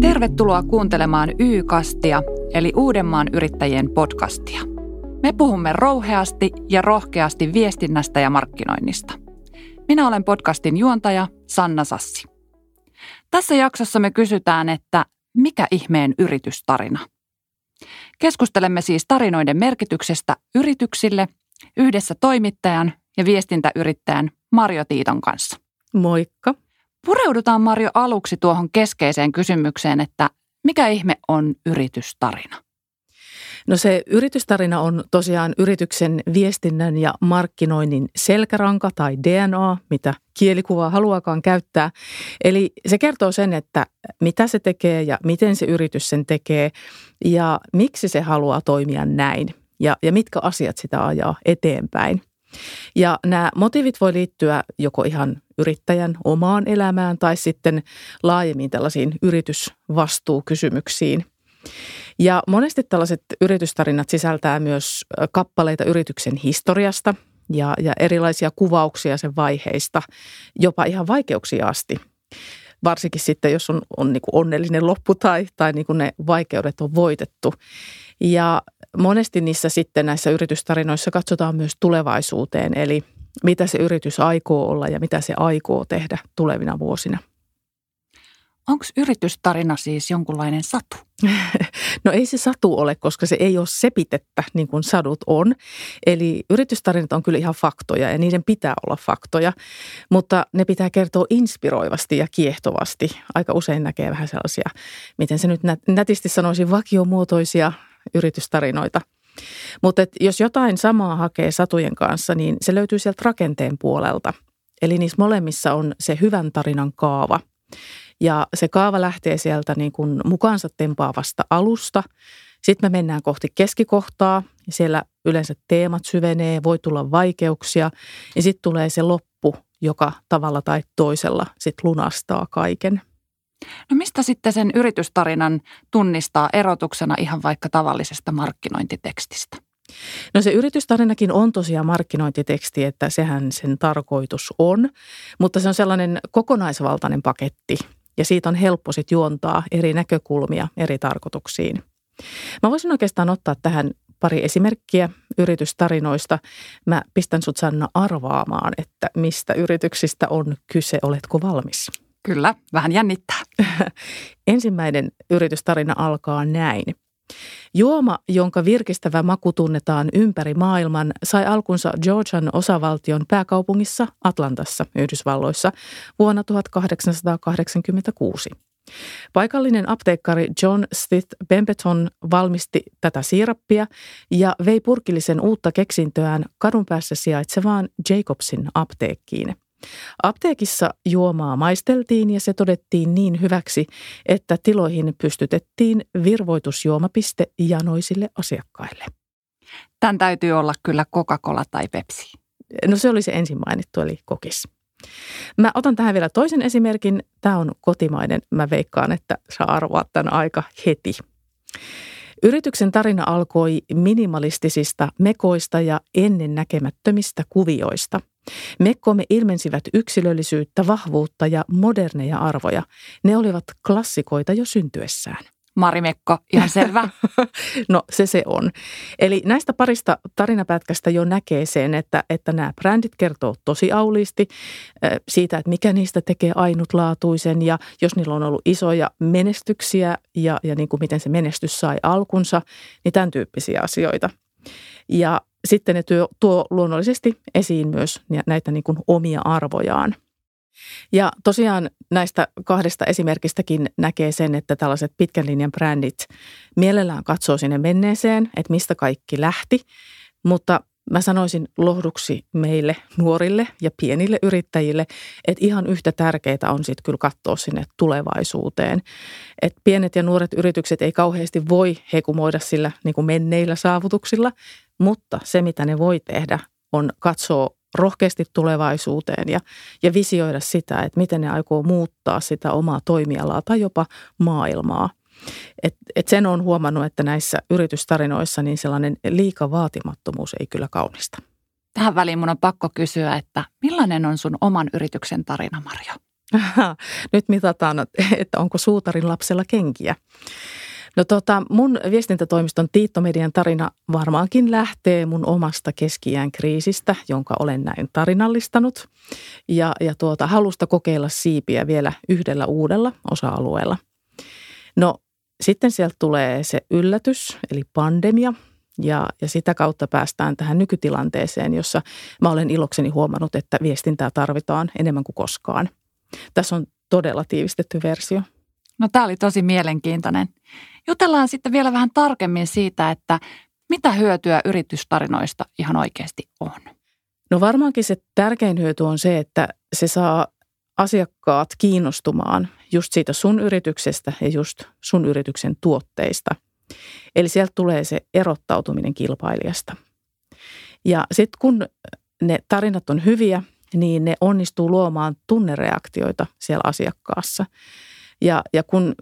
Tervetuloa kuuntelemaan Y-kastia, eli Uudenmaan yrittäjien podcastia. Me puhumme rouheasti ja rohkeasti viestinnästä ja markkinoinnista. Minä olen podcastin juontaja Sanna Sassi. Tässä jaksossa me kysytään, että mikä ihmeen yritystarina? Keskustelemme siis tarinoiden merkityksestä yrityksille yhdessä toimittajan ja viestintäyrittäjän Marjo Tiiton kanssa. Moikka. Pureudutaan Marjo aluksi tuohon keskeiseen kysymykseen, että mikä ihme on yritystarina? No se yritystarina on tosiaan yrityksen viestinnän ja markkinoinnin selkäranka tai DNA, mitä kielikuvaa haluakaan käyttää. Eli se kertoo sen, että mitä se tekee ja miten se yritys sen tekee ja miksi se haluaa toimia näin ja, ja mitkä asiat sitä ajaa eteenpäin. Ja nämä motiivit voi liittyä joko ihan yrittäjän omaan elämään tai sitten laajemmin tällaisiin yritysvastuukysymyksiin. Ja monesti tällaiset yritystarinat sisältää myös kappaleita yrityksen historiasta ja, ja erilaisia kuvauksia sen vaiheista, jopa ihan vaikeuksia asti. Varsinkin sitten, jos on, on niin onnellinen loppu tai, tai niin ne vaikeudet on voitettu. Ja monesti niissä sitten näissä yritystarinoissa katsotaan myös tulevaisuuteen, eli mitä se yritys aikoo olla ja mitä se aikoo tehdä tulevina vuosina. Onko yritystarina siis jonkunlainen satu? No ei se satu ole, koska se ei ole sepitettä niin kuin sadut on. Eli yritystarinat on kyllä ihan faktoja ja niiden pitää olla faktoja, mutta ne pitää kertoa inspiroivasti ja kiehtovasti. Aika usein näkee vähän sellaisia, miten se nyt nätisti sanoisi, vakiomuotoisia yritystarinoita. Mutta jos jotain samaa hakee satujen kanssa, niin se löytyy sieltä rakenteen puolelta. Eli niissä molemmissa on se hyvän tarinan kaava. Ja se kaava lähtee sieltä niin kuin mukaansa tempaavasta alusta. Sitten me mennään kohti keskikohtaa. Siellä yleensä teemat syvenee, voi tulla vaikeuksia. Ja sitten tulee se loppu, joka tavalla tai toisella sitten lunastaa kaiken. No mistä sitten sen yritystarinan tunnistaa erotuksena ihan vaikka tavallisesta markkinointitekstistä? No se yritystarinakin on tosiaan markkinointiteksti, että sehän sen tarkoitus on, mutta se on sellainen kokonaisvaltainen paketti ja siitä on helppo sitten juontaa eri näkökulmia eri tarkoituksiin. Mä voisin oikeastaan ottaa tähän pari esimerkkiä yritystarinoista. Mä pistän sut Sanna arvaamaan, että mistä yrityksistä on kyse. Oletko valmis? Kyllä, vähän jännittää. Ensimmäinen yritystarina alkaa näin. Juoma, jonka virkistävä maku tunnetaan ympäri maailman, sai alkunsa Georgian osavaltion pääkaupungissa Atlantassa, Yhdysvalloissa, vuonna 1886. Paikallinen apteekkari John Stith Pemberton valmisti tätä siirappia ja vei purkillisen uutta keksintöään kadun päässä sijaitsevaan Jacobsin apteekkiin – Apteekissa juomaa maisteltiin ja se todettiin niin hyväksi, että tiloihin pystytettiin virvoitusjuomapiste janoisille asiakkaille. Tämän täytyy olla kyllä Coca-Cola tai Pepsi. No se oli se ensin mainittu, eli kokis. Mä otan tähän vielä toisen esimerkin. Tämä on kotimainen. Mä veikkaan, että saa arvoa tämän aika heti. Yrityksen tarina alkoi minimalistisista mekoista ja ennennäkemättömistä kuvioista – Mekkomme ilmensivät yksilöllisyyttä, vahvuutta ja moderneja arvoja. Ne olivat klassikoita jo syntyessään. Marimekko, ihan selvä. no se se on. Eli näistä parista tarinapätkästä jo näkee sen, että, että nämä brändit kertoo tosi auliisti siitä, että mikä niistä tekee ainutlaatuisen ja jos niillä on ollut isoja menestyksiä ja, ja niin kuin miten se menestys sai alkunsa, niin tämän tyyppisiä asioita. Ja sitten ne tuo, tuo luonnollisesti esiin myös näitä niin kuin omia arvojaan. Ja tosiaan näistä kahdesta esimerkistäkin näkee sen, että tällaiset pitkän linjan brändit mielellään katsoo sinne menneeseen, että mistä kaikki lähti, mutta mä sanoisin lohduksi meille nuorille ja pienille yrittäjille, että ihan yhtä tärkeää on sitten kyllä katsoa sinne tulevaisuuteen. Että pienet ja nuoret yritykset ei kauheasti voi hekumoida sillä niin kuin menneillä saavutuksilla, mutta se mitä ne voi tehdä on katsoa rohkeasti tulevaisuuteen ja, ja visioida sitä, että miten ne aikoo muuttaa sitä omaa toimialaa tai jopa maailmaa. Et, et sen on huomannut, että näissä yritystarinoissa niin sellainen liika vaatimattomuus ei kyllä kaunista. Tähän väliin mun on pakko kysyä, että millainen on sun oman yrityksen tarina, Marjo? Nyt mitataan, että onko suutarin lapsella kenkiä. No tota, mun viestintätoimiston Tiittomedian tarina varmaankin lähtee mun omasta keskiään kriisistä, jonka olen näin tarinallistanut. Ja, ja tuota, halusta kokeilla siipiä vielä yhdellä uudella osa-alueella. No sitten sieltä tulee se yllätys, eli pandemia, ja, ja sitä kautta päästään tähän nykytilanteeseen, jossa mä olen ilokseni huomannut, että viestintää tarvitaan enemmän kuin koskaan. Tässä on todella tiivistetty versio. No tämä oli tosi mielenkiintoinen. Jutellaan sitten vielä vähän tarkemmin siitä, että mitä hyötyä yritystarinoista ihan oikeasti on. No varmaankin se tärkein hyöty on se, että se saa asiakkaat kiinnostumaan just siitä sun yrityksestä ja just sun yrityksen tuotteista. Eli sieltä tulee se erottautuminen kilpailijasta. Ja sitten kun ne tarinat on hyviä, niin ne onnistuu luomaan tunnereaktioita siellä asiakkaassa. Ja, ja kun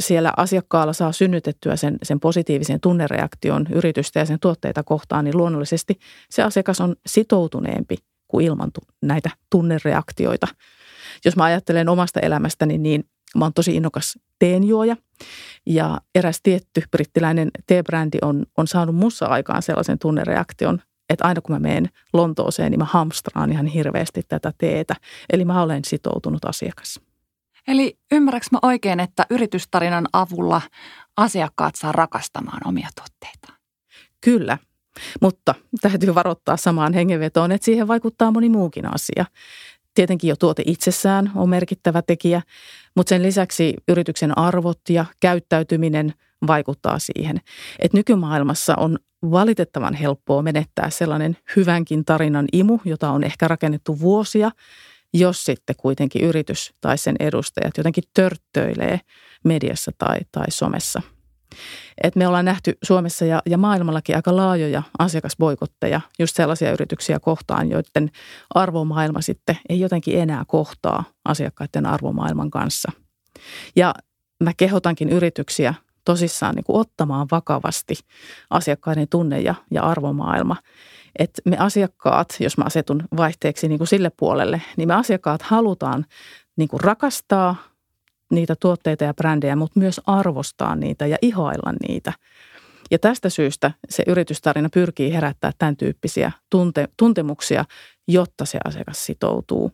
siellä asiakkaalla saa synnytettyä sen, sen positiivisen tunnereaktion yritystä ja sen tuotteita kohtaan, niin luonnollisesti se asiakas on sitoutuneempi kuin ilman näitä tunnereaktioita. Jos mä ajattelen omasta elämästäni, niin mä oon tosi innokas teenjuoja ja eräs tietty brittiläinen teebrändi on, on saanut mussa aikaan sellaisen tunnereaktion, että aina kun mä menen Lontooseen, niin mä hamstraan ihan hirveästi tätä teetä. Eli mä olen sitoutunut asiakas. Eli ymmärräks mä oikein, että yritystarinan avulla asiakkaat saa rakastamaan omia tuotteitaan? Kyllä, mutta täytyy varoittaa samaan hengenvetoon, että siihen vaikuttaa moni muukin asia. Tietenkin jo tuote itsessään on merkittävä tekijä, mutta sen lisäksi yrityksen arvot ja käyttäytyminen vaikuttaa siihen. Että nykymaailmassa on valitettavan helppoa menettää sellainen hyvänkin tarinan imu, jota on ehkä rakennettu vuosia – jos sitten kuitenkin yritys tai sen edustajat jotenkin törttöilee mediassa tai, tai somessa. Et me ollaan nähty Suomessa ja, ja maailmallakin aika laajoja asiakasboikotteja just sellaisia yrityksiä kohtaan, joiden arvomaailma sitten ei jotenkin enää kohtaa asiakkaiden arvomaailman kanssa. Ja mä kehotankin yrityksiä tosissaan niin kuin ottamaan vakavasti asiakkaiden tunne- ja, ja arvomaailma – että me asiakkaat, jos mä asetun vaihteeksi niin kuin sille puolelle, niin me asiakkaat halutaan niin kuin rakastaa niitä tuotteita ja brändejä, mutta myös arvostaa niitä ja ihailla niitä. Ja tästä syystä se yritystarina pyrkii herättää tämän tyyppisiä tunte, tuntemuksia, jotta se asiakas sitoutuu.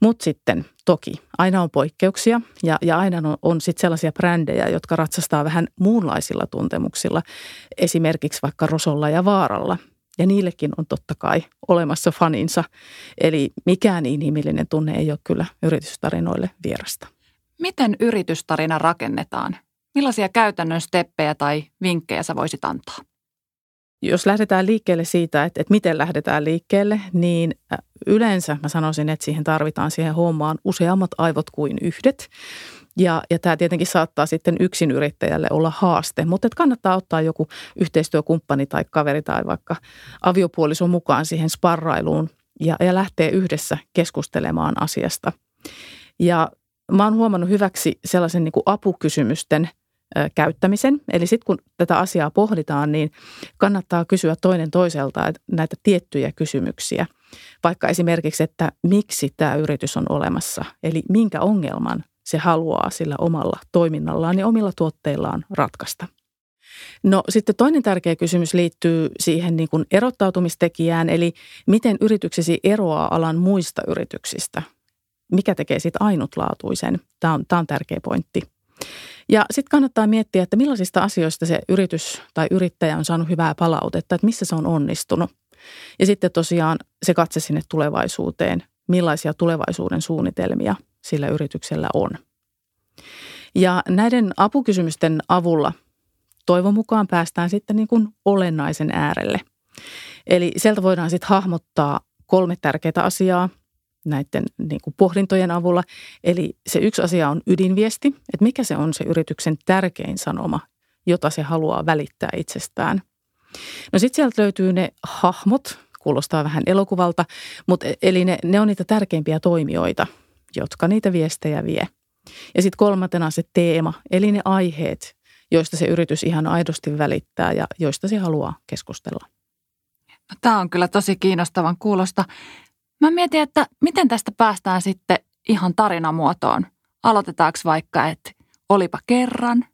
Mutta sitten toki aina on poikkeuksia ja, ja aina on, on sitten sellaisia brändejä, jotka ratsastaa vähän muunlaisilla tuntemuksilla, esimerkiksi vaikka Rosolla ja Vaaralla – ja niillekin on totta kai olemassa faninsa. Eli mikään inhimillinen tunne ei ole kyllä yritystarinoille vierasta. Miten yritystarina rakennetaan? Millaisia käytännön steppejä tai vinkkejä sä voisit antaa? Jos lähdetään liikkeelle siitä, että, että miten lähdetään liikkeelle, niin yleensä mä sanoisin, että siihen tarvitaan siihen hommaan useammat aivot kuin yhdet. Ja, ja tämä tietenkin saattaa sitten yksin yrittäjälle olla haaste, mutta kannattaa ottaa joku yhteistyökumppani tai kaveri tai vaikka aviopuoliso mukaan siihen sparrailuun ja, ja lähtee yhdessä keskustelemaan asiasta. Ja mä oon huomannut hyväksi sellaisen niin kuin apukysymysten käyttämisen. Eli sitten kun tätä asiaa pohditaan, niin kannattaa kysyä toinen toiselta näitä tiettyjä kysymyksiä. Vaikka esimerkiksi, että miksi tämä yritys on olemassa, eli minkä ongelman se haluaa sillä omalla toiminnallaan ja omilla tuotteillaan ratkaista. No sitten toinen tärkeä kysymys liittyy siihen niin kuin erottautumistekijään, eli miten yrityksesi eroaa alan muista yrityksistä. Mikä tekee siitä ainutlaatuisen? Tämä on, tämä on tärkeä pointti. Ja sitten kannattaa miettiä, että millaisista asioista se yritys tai yrittäjä on saanut hyvää palautetta, että missä se on onnistunut. Ja sitten tosiaan se katse sinne tulevaisuuteen, millaisia tulevaisuuden suunnitelmia sillä yrityksellä on. Ja näiden apukysymysten avulla toivon mukaan päästään sitten niin kuin olennaisen äärelle. Eli sieltä voidaan sitten hahmottaa kolme tärkeää asiaa näiden niin kuin pohdintojen avulla. Eli se yksi asia on ydinviesti, että mikä se on se yrityksen tärkein sanoma, jota se haluaa välittää itsestään. No sitten sieltä löytyy ne hahmot, kuulostaa vähän elokuvalta, mutta e, eli ne, ne on niitä tärkeimpiä toimijoita – jotka niitä viestejä vie. Ja sitten kolmantena se teema, eli ne aiheet, joista se yritys ihan aidosti välittää ja joista se haluaa keskustella. No, Tämä on kyllä tosi kiinnostavan kuulosta. Mä mietin, että miten tästä päästään sitten ihan tarinamuotoon. Aloitetaanko vaikka, että olipa kerran?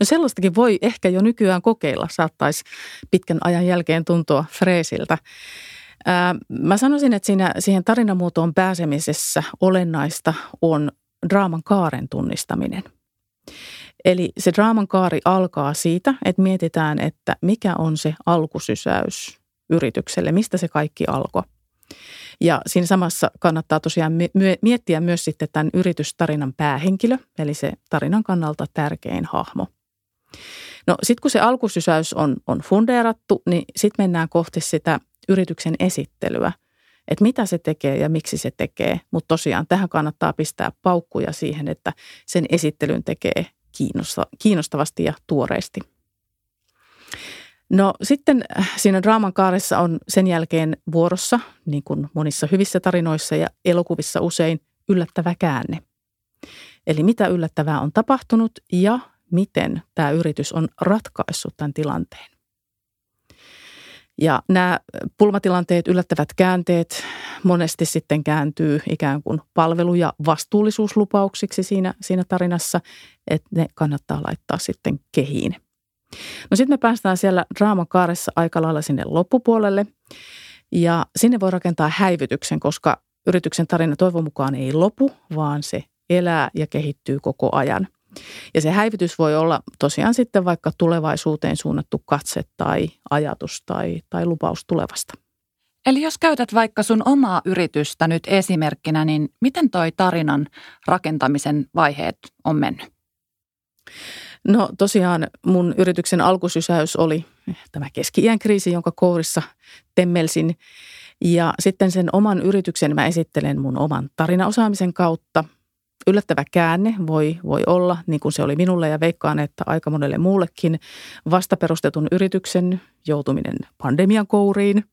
No sellaistakin voi ehkä jo nykyään kokeilla. Saattaisi pitkän ajan jälkeen tuntua freesiltä. Mä sanoisin, että siinä, siihen tarinamuotoon pääsemisessä olennaista on draaman kaaren tunnistaminen. Eli se draaman kaari alkaa siitä, että mietitään, että mikä on se alkusysäys yritykselle, mistä se kaikki alkoi. Ja siinä samassa kannattaa tosiaan miettiä myös sitten tämän yritystarinan päähenkilö, eli se tarinan kannalta tärkein hahmo. No sitten kun se alkusysäys on, on fundeerattu, niin sitten mennään kohti sitä yrityksen esittelyä, että mitä se tekee ja miksi se tekee. Mutta tosiaan tähän kannattaa pistää paukkuja siihen, että sen esittelyn tekee kiinnostavasti ja tuoreesti. No sitten äh, siinä draaman kaaressa on sen jälkeen vuorossa, niin kuin monissa hyvissä tarinoissa ja elokuvissa usein, yllättävä käänne. Eli mitä yllättävää on tapahtunut ja miten tämä yritys on ratkaissut tämän tilanteen. Ja nämä pulmatilanteet, yllättävät käänteet monesti sitten kääntyy ikään kuin palvelu- ja vastuullisuuslupauksiksi siinä, siinä tarinassa, että ne kannattaa laittaa sitten kehiin. No sitten me päästään siellä draamakaaressa aika lailla sinne loppupuolelle ja sinne voi rakentaa häivytyksen, koska yrityksen tarina toivon mukaan ei lopu, vaan se elää ja kehittyy koko ajan. Ja se häivytys voi olla tosiaan sitten vaikka tulevaisuuteen suunnattu katse tai ajatus tai, tai lupaus tulevasta. Eli jos käytät vaikka sun omaa yritystä nyt esimerkkinä, niin miten toi tarinan rakentamisen vaiheet on mennyt? No tosiaan mun yrityksen alkusysäys oli tämä keski-iän kriisi, jonka kourissa temmelsin. Ja sitten sen oman yrityksen mä esittelen mun oman tarinaosaamisen kautta. Yllättävä käänne voi, voi olla, niin kuin se oli minulle ja veikkaan, että aika monelle muullekin, vastaperustetun yrityksen joutuminen pandemian kouriin.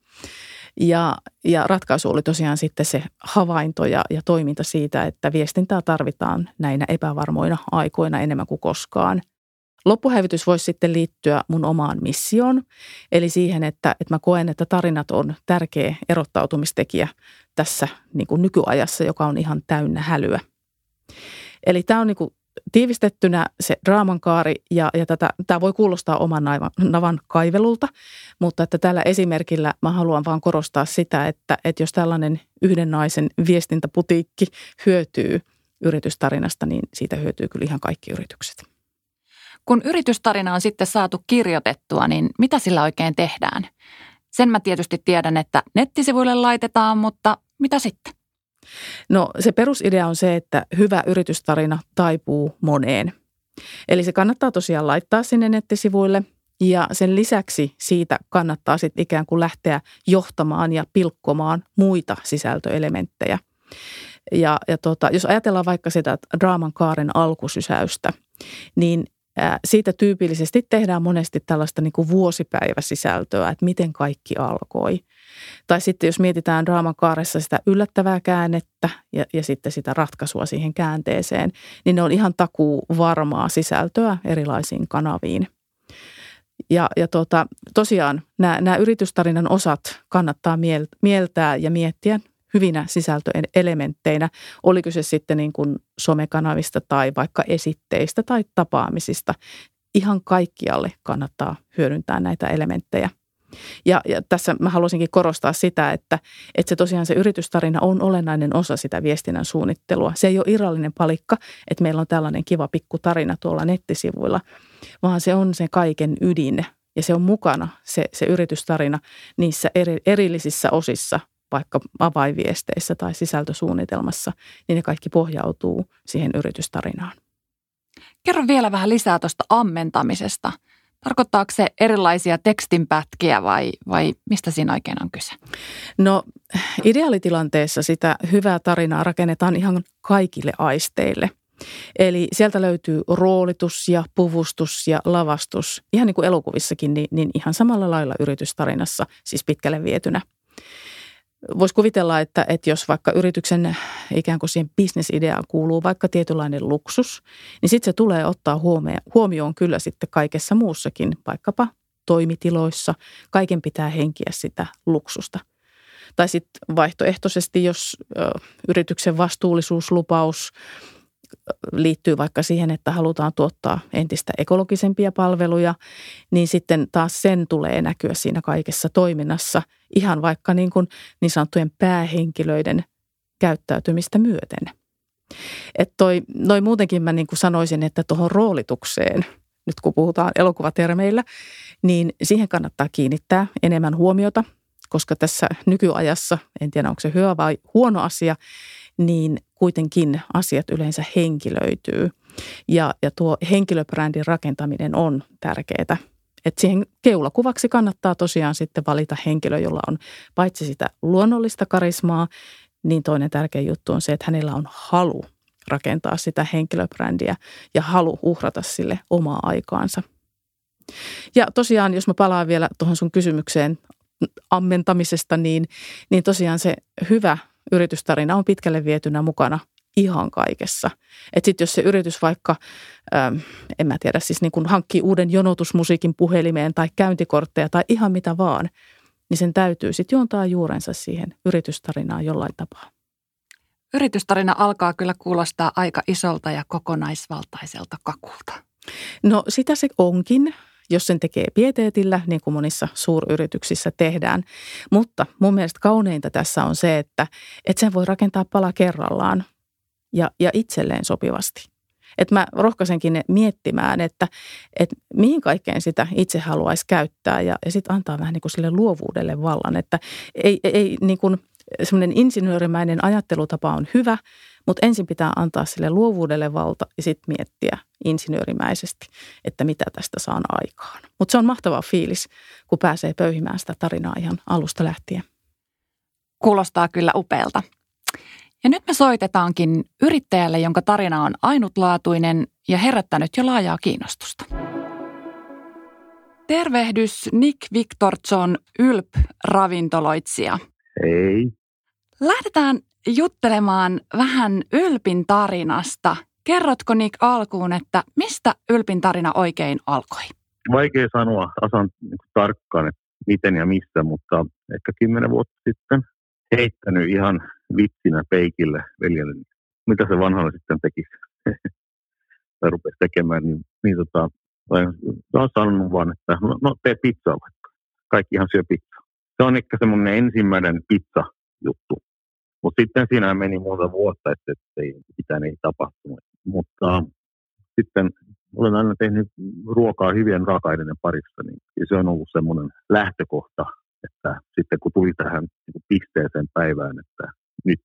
Ja, ja ratkaisu oli tosiaan sitten se havainto ja, ja toiminta siitä, että viestintää tarvitaan näinä epävarmoina aikoina enemmän kuin koskaan – Loppuhäivitys voisi sitten liittyä mun omaan missioon, eli siihen, että, että mä koen, että tarinat on tärkeä erottautumistekijä tässä niin kuin nykyajassa, joka on ihan täynnä hälyä. Eli tämä on niin kuin tiivistettynä se draaman kaari ja, ja tätä, tämä voi kuulostaa oman navan, navan kaivelulta, mutta että tällä esimerkillä mä haluan vaan korostaa sitä, että, että jos tällainen yhden naisen viestintäputiikki hyötyy yritystarinasta, niin siitä hyötyy kyllä ihan kaikki yritykset. Kun yritystarina on sitten saatu kirjoitettua, niin mitä sillä oikein tehdään? Sen mä tietysti tiedän, että nettisivuille laitetaan, mutta mitä sitten? No se perusidea on se, että hyvä yritystarina taipuu moneen. Eli se kannattaa tosiaan laittaa sinne nettisivuille ja sen lisäksi siitä kannattaa sitten ikään kuin lähteä johtamaan ja pilkkomaan muita sisältöelementtejä. Ja, ja tota, jos ajatellaan vaikka sitä draaman kaaren alkusysäystä, niin siitä tyypillisesti tehdään monesti tällaista niin kuin vuosipäiväsisältöä, että miten kaikki alkoi. Tai sitten jos mietitään draaman kaaressa sitä yllättävää käännettä ja, ja sitten sitä ratkaisua siihen käänteeseen, niin ne on ihan takuu varmaa sisältöä erilaisiin kanaviin. Ja, ja tota, tosiaan nämä, nämä yritystarinan osat kannattaa mieltää ja miettiä hyvinä sisältöelementteinä, oliko se sitten niin kuin somekanavista tai vaikka esitteistä tai tapaamisista. Ihan kaikkialle kannattaa hyödyntää näitä elementtejä. Ja, ja tässä mä haluaisinkin korostaa sitä, että, että se tosiaan se yritystarina on olennainen osa sitä viestinnän suunnittelua. Se ei ole irrallinen palikka, että meillä on tällainen kiva pikku tarina tuolla nettisivuilla, vaan se on se kaiken ydin ja se on mukana se, se yritystarina niissä eri, erillisissä osissa, vaikka avainviesteissä tai sisältösuunnitelmassa, niin ne kaikki pohjautuu siihen yritystarinaan. Kerro vielä vähän lisää tuosta ammentamisesta. Tarkoittaako se erilaisia tekstinpätkiä vai, vai mistä siinä oikein on kyse? No ideaalitilanteessa sitä hyvää tarinaa rakennetaan ihan kaikille aisteille. Eli sieltä löytyy roolitus ja puvustus ja lavastus, ihan niin kuin elokuvissakin, niin, niin ihan samalla lailla yritystarinassa, siis pitkälle vietynä – Voisi kuvitella, että, että jos vaikka yrityksen ikään kuin siihen bisnesideaan kuuluu vaikka tietynlainen luksus, niin sitten se tulee ottaa huomioon, kyllä sitten kaikessa muussakin, vaikkapa toimitiloissa. Kaiken pitää henkiä sitä luksusta. Tai sitten vaihtoehtoisesti, jos ö, yrityksen vastuullisuuslupaus liittyy vaikka siihen, että halutaan tuottaa entistä ekologisempia palveluja, niin sitten taas sen tulee näkyä siinä kaikessa toiminnassa ihan vaikka niin, kuin niin sanottujen päähenkilöiden käyttäytymistä myöten. Että toi, noin muutenkin mä niin kuin sanoisin, että tuohon roolitukseen, nyt kun puhutaan elokuvatermeillä, niin siihen kannattaa kiinnittää enemmän huomiota, koska tässä nykyajassa, en tiedä onko se hyvä vai huono asia, niin kuitenkin asiat yleensä henkilöityy. Ja, ja tuo henkilöbrändin rakentaminen on tärkeää. Et siihen keulakuvaksi kannattaa tosiaan sitten valita henkilö, jolla on paitsi sitä luonnollista karismaa, niin toinen tärkeä juttu on se, että hänellä on halu rakentaa sitä henkilöbrändiä ja halu uhrata sille omaa aikaansa. Ja tosiaan, jos mä palaan vielä tuohon sun kysymykseen ammentamisesta, niin, niin tosiaan se hyvä yritystarina on pitkälle vietynä mukana ihan kaikessa. Että sitten jos se yritys vaikka, ähm, en mä tiedä, siis niin kun hankkii uuden jonotusmusiikin puhelimeen tai käyntikortteja tai ihan mitä vaan, niin sen täytyy sitten juontaa juurensa siihen yritystarinaan jollain tapaa. Yritystarina alkaa kyllä kuulostaa aika isolta ja kokonaisvaltaiselta kakulta. No sitä se onkin, jos sen tekee pieteetillä, niin kuin monissa suuryrityksissä tehdään. Mutta mun mielestä kauneinta tässä on se, että, että sen voi rakentaa pala kerrallaan ja, ja itselleen sopivasti. Et mä rohkaisenkin miettimään, että, että mihin kaikkeen sitä itse haluaisi käyttää ja, ja sitten antaa vähän niin kuin sille luovuudelle vallan. Että ei, ei niin kuin semmoinen insinöörimäinen ajattelutapa on hyvä, mutta ensin pitää antaa sille luovuudelle valta ja sitten miettiä insinöörimäisesti, että mitä tästä saan aikaan. Mutta se on mahtava fiilis, kun pääsee pöyhimään sitä tarinaa ihan alusta lähtien. Kuulostaa kyllä upealta. Ja nyt me soitetaankin yrittäjälle, jonka tarina on ainutlaatuinen ja herättänyt jo laajaa kiinnostusta. Tervehdys Nick Victorson, Ylp-ravintoloitsija. Hei. Lähdetään juttelemaan vähän Ylpin tarinasta. Kerrotko Nick alkuun, että mistä Ylpin tarina oikein alkoi? Vaikea sanoa asan niin tarkkaan, että miten ja missä, mutta ehkä kymmenen vuotta sitten heittänyt ihan vitsinä peikille veljelle, mitä se vanhalla sitten tekisi. tai rupesi tekemään, niin, niin tota, olen sanonut vaan, että no, no tee pizzaa vaikka. Kaikkihan syö pizzaa. Se on ehkä semmoinen ensimmäinen pizza-juttu. Mutta sitten siinä meni muuta vuotta, että, ei, mitään ei tapahtunut. Mutta sitten olen aina tehnyt ruokaa hyvien raaka-aineiden parissa, niin se on ollut semmoinen lähtökohta, että sitten kun tuli tähän niin pisteeseen päivään, että nyt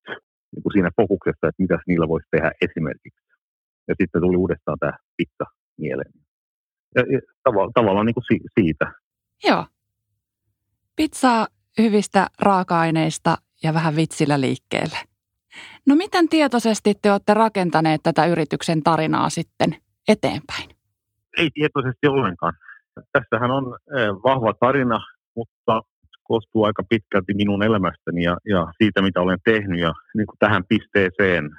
niin kuin siinä fokuksessa, että mitä niillä voisi tehdä esimerkiksi. Ja sitten tuli uudestaan tämä pizza mieleen. Ja, ja tav- tavallaan niin kuin si- siitä. Joo. Pizzaa hyvistä raaka-aineista ja vähän vitsillä liikkeelle. No miten tietoisesti te olette rakentaneet tätä yrityksen tarinaa sitten eteenpäin? Ei tietoisesti ollenkaan. Tässähän on vahva tarina, mutta koostuu aika pitkälti minun elämästäni ja, ja siitä, mitä olen tehnyt. Ja niin kuin tähän pisteeseen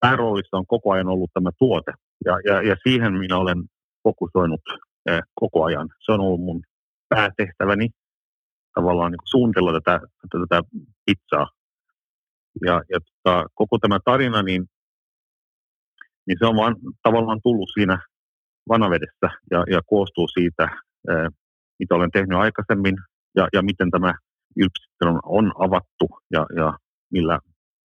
pääroolissa on koko ajan ollut tämä tuote. Ja, ja, ja siihen minä olen fokusoinut eh, koko ajan. Se on ollut mun päätehtäväni tavallaan niin suunnitella tätä, tätä, pizzaa. Ja, ja tota, koko tämä tarina, niin, niin se on vaan tavallaan tullut siinä vanavedessä ja, ja koostuu siitä, ää, mitä olen tehnyt aikaisemmin ja, ja miten tämä on, on avattu ja, ja millä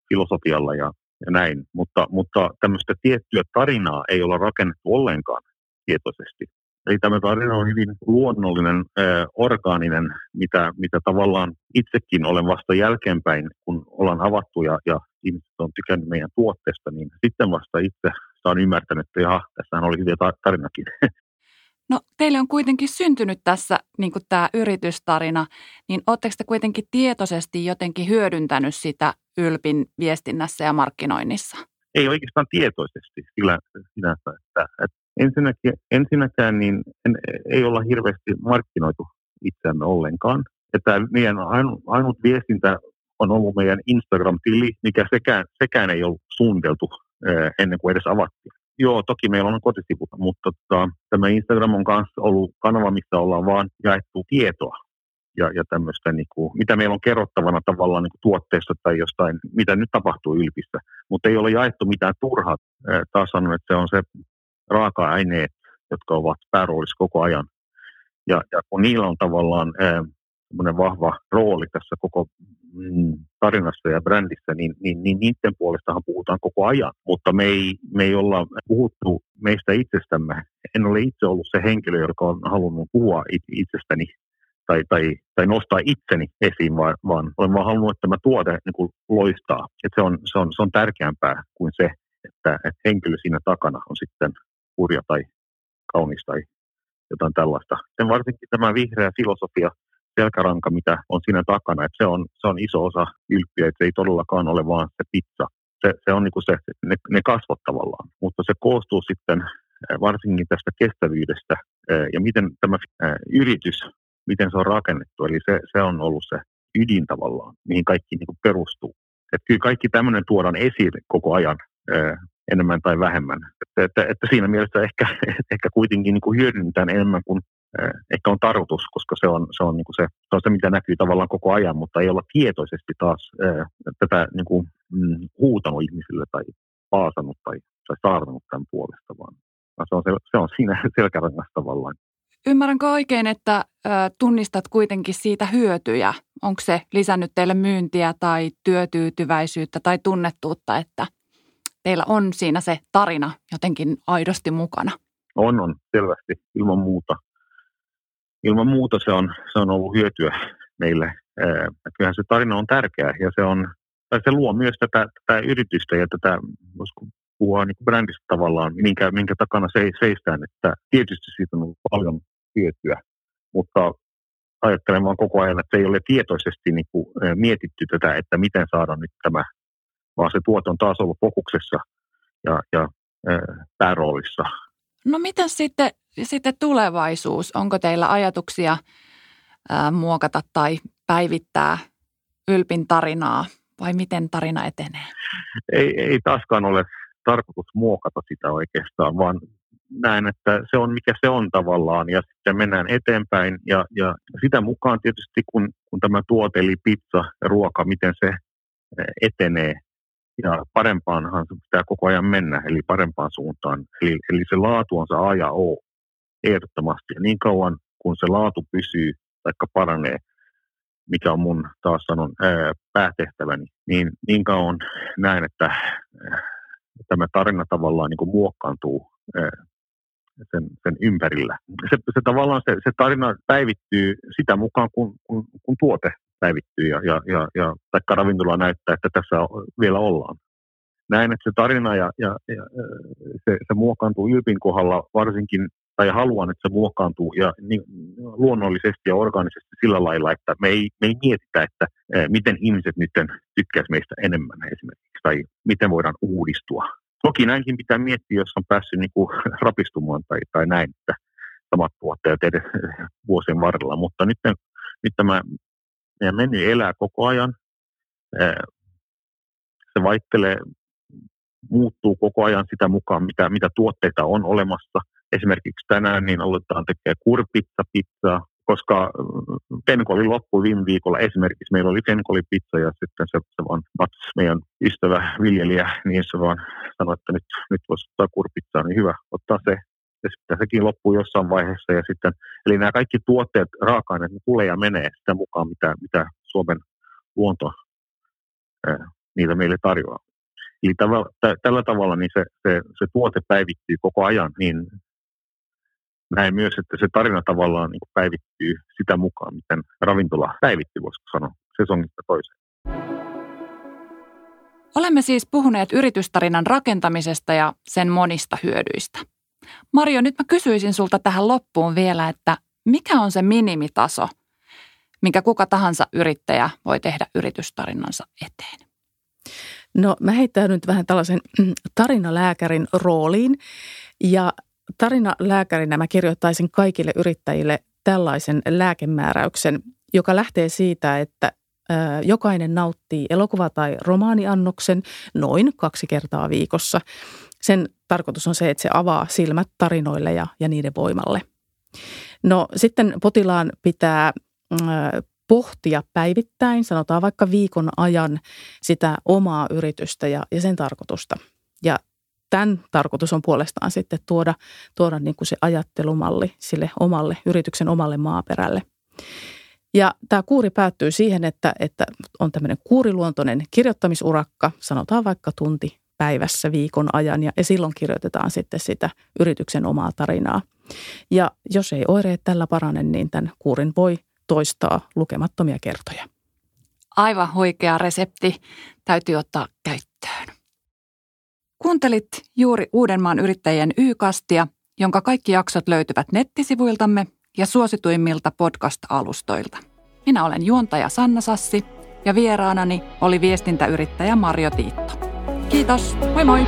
filosofialla ja, ja näin. Mutta, mutta tämmöistä tiettyä tarinaa ei olla rakennettu ollenkaan tietoisesti. Eli tämä tarina on hyvin luonnollinen, äh, orgaaninen, mitä, mitä tavallaan itsekin olen vasta jälkeenpäin, kun ollaan avattu ja, ja ihmiset on tykännyt meidän tuotteesta, niin sitten vasta itse saan ymmärtänyt, että jaha, tässähän oli hyviä tarinakin. No teille on kuitenkin syntynyt tässä niin kuin tämä yritystarina, niin oletteko te kuitenkin tietoisesti jotenkin hyödyntänyt sitä Ylpin viestinnässä ja markkinoinnissa? Ei oikeastaan tietoisesti sillä sinänsä, että, että ensinnäkin, ensinnäkään niin en, ei olla hirveästi markkinoitu itseämme ollenkaan. Että meidän ainut, ainut viestintä on ollut meidän Instagram-tili, mikä sekään, sekään ei ollut suunniteltu ennen kuin edes avattiin. Joo, toki meillä on kotisivut, mutta tota, tämä Instagram on myös ollut kanava, missä ollaan vaan jaettu tietoa ja, ja tämmöistä, niin kuin, mitä meillä on kerrottavana tavallaan niin kuin tuotteista tai jostain, mitä nyt tapahtuu Ylpissä. Mutta ei ole jaettu mitään turhaa. Taas sanon, että se on se raaka-aineet, jotka ovat pääroolissa koko ajan. Ja, ja kun niillä on tavallaan ää, vahva rooli tässä koko mm, tarinassa ja brändissä, niin, niin, niin niiden puolestahan puhutaan koko ajan. Mutta me ei, me ei olla puhuttu meistä itsestämme. En ole itse ollut se henkilö, joka on halunnut puhua itsestäni tai, tai, tai nostaa itseni esiin, vaan, vaan olen vaan halunnut, että tämä tuote niin kuin loistaa. Että se, on, se, on, se on tärkeämpää kuin se, että, että henkilö siinä takana on sitten kurja tai kaunis tai jotain tällaista. Sen varsinkin tämä vihreä filosofia, selkäranka, mitä on siinä takana, että se on, se on iso osa ylppiä, että se ei todellakaan ole vaan se pizza. Se, se on niin kuin se, ne, ne kasvot tavallaan, mutta se koostuu sitten varsinkin tästä kestävyydestä ja miten tämä yritys miten se on rakennettu. Eli se, se on ollut se ydin tavallaan, mihin kaikki niin kuin perustuu. Että kyllä kaikki tämmöinen tuodaan esille koko ajan enemmän tai vähemmän. Että, että, että siinä mielessä ehkä, ehkä kuitenkin niin kuin hyödynnetään enemmän kuin ehkä on tarkoitus, koska se on se, on, niin kuin se, se on se, mitä näkyy tavallaan koko ajan, mutta ei olla tietoisesti taas ää, tätä niin kuin, mm, huutanut ihmisille tai paasannut tai, tai saarnannut tämän puolesta, vaan se on, se, se on siinä selkärangassa tavallaan. Ymmärränkö oikein, että tunnistat kuitenkin siitä hyötyjä? Onko se lisännyt teille myyntiä tai työtyytyväisyyttä tai tunnettuutta, että teillä on siinä se tarina jotenkin aidosti mukana? On, on, selvästi, ilman muuta. Ilman muuta se on, se on ollut hyötyä meille. Kyllähän se tarina on tärkeä ja se, on, tai se luo myös tätä, tätä yritystä ja tätä, voisiko puhua niin brändistä tavallaan, minkä, minkä takana se, seistään. Että tietysti siitä on ollut paljon hyötyä, mutta ajattelen vaan koko ajan, että ei ole tietoisesti niin kuin, mietitty tätä, että miten saada nyt tämä, vaan se tuote on taas ollut fokuksessa ja, ja pääroolissa. No miten sitten, sitten tulevaisuus? Onko teillä ajatuksia ää, muokata tai päivittää Ylpin tarinaa vai miten tarina etenee? Ei, ei taaskaan ole tarkoitus muokata sitä oikeastaan, vaan näen, että se on mikä se on tavallaan ja sitten mennään eteenpäin ja, ja sitä mukaan tietysti kun, kun tämä tuote eli pizza ja ruoka, miten se eh, etenee ja parempaanhan se pitää koko ajan mennä, eli parempaan suuntaan. Eli, eli se laatu on se A ja O ehdottomasti. Ja niin kauan kun se laatu pysyy tai paranee, mikä on mun taas sanon ää, päätehtäväni, niin niin kauan näen, että ää, tämä tarina tavallaan niin kuin muokkaantuu ää, sen, sen ympärillä. Se, se tavallaan se, se tarina päivittyy sitä mukaan, kun, kun, kun tuote päivittyy ja, ja, ja, ja taikka ravintola näyttää, että tässä vielä ollaan. Näen, että se tarina ja, ja, ja se, se muokkaantuu Ylpin kohdalla varsinkin, tai haluan, että se muokkaantuu ja niin, luonnollisesti ja organisesti sillä lailla, että me ei, me ei mietitä, että miten ihmiset nyt tykkäisivät meistä enemmän esimerkiksi, tai miten voidaan uudistua Toki näinkin pitää miettiä, jos on päässyt niin kuin rapistumaan tai, tai näin, että samat tuotteet edes vuosien varrella. Mutta nyt, nyt tämä meidän menu elää koko ajan. Se vaihtelee, muuttuu koko ajan sitä mukaan, mitä, mitä tuotteita on olemassa. Esimerkiksi tänään niin aletaan tekemään kurpizza, pizzaa, koska Fenkoli loppui viime viikolla. Esimerkiksi meillä oli Fenkoli-pizza ja sitten se, se vaan Mats, meidän ystävä viljelijä, niin se vaan sanoi, että nyt, nyt voisi ottaa kurpizzaa, niin hyvä ottaa se. Ja sitten sekin loppuu jossain vaiheessa. Ja sitten, eli nämä kaikki tuotteet, raaka-aineet, ne tulee ja menee sitä mukaan, mitä, mitä Suomen luonto niitä meille tarjoaa. Eli tällä, tällä tavalla niin se, se, se tuote päivittyy koko ajan, niin näin myös, että se tarina tavallaan niin päivittyy sitä mukaan, miten ravintola päivittyy, voisiko sanoa, sesongista toiseen. Olemme siis puhuneet yritystarinan rakentamisesta ja sen monista hyödyistä. Mario, nyt mä kysyisin sulta tähän loppuun vielä, että mikä on se minimitaso, minkä kuka tahansa yrittäjä voi tehdä yritystarinansa eteen? No mä heittäydyn vähän tällaisen tarinalääkärin rooliin ja tarinalääkärinä mä kirjoittaisin kaikille yrittäjille tällaisen lääkemääräyksen, joka lähtee siitä, että jokainen nauttii elokuva- tai romaaniannoksen noin kaksi kertaa viikossa. Sen tarkoitus on se, että se avaa silmät tarinoille ja, ja niiden voimalle. No sitten potilaan pitää pohtia päivittäin, sanotaan vaikka viikon ajan sitä omaa yritystä ja, ja sen tarkoitusta. Ja tämän tarkoitus on puolestaan sitten tuoda, tuoda niin kuin se ajattelumalli sille omalle, yrityksen omalle maaperälle. Ja tämä kuuri päättyy siihen, että, että on tämmöinen kuuriluontoinen kirjoittamisurakka, sanotaan vaikka tunti päivässä viikon ajan ja, silloin kirjoitetaan sitten sitä yrityksen omaa tarinaa. Ja jos ei oireet tällä parane, niin tämän kuurin voi toistaa lukemattomia kertoja. Aivan huikea resepti täytyy ottaa käyttöön. Kuuntelit juuri Uudenmaan yrittäjien Y-kastia, jonka kaikki jaksot löytyvät nettisivuiltamme ja suosituimmilta podcast-alustoilta. Minä olen juontaja Sanna Sassi ja vieraanani oli viestintäyrittäjä Marjo Tiitto. Kiitos, moi moi!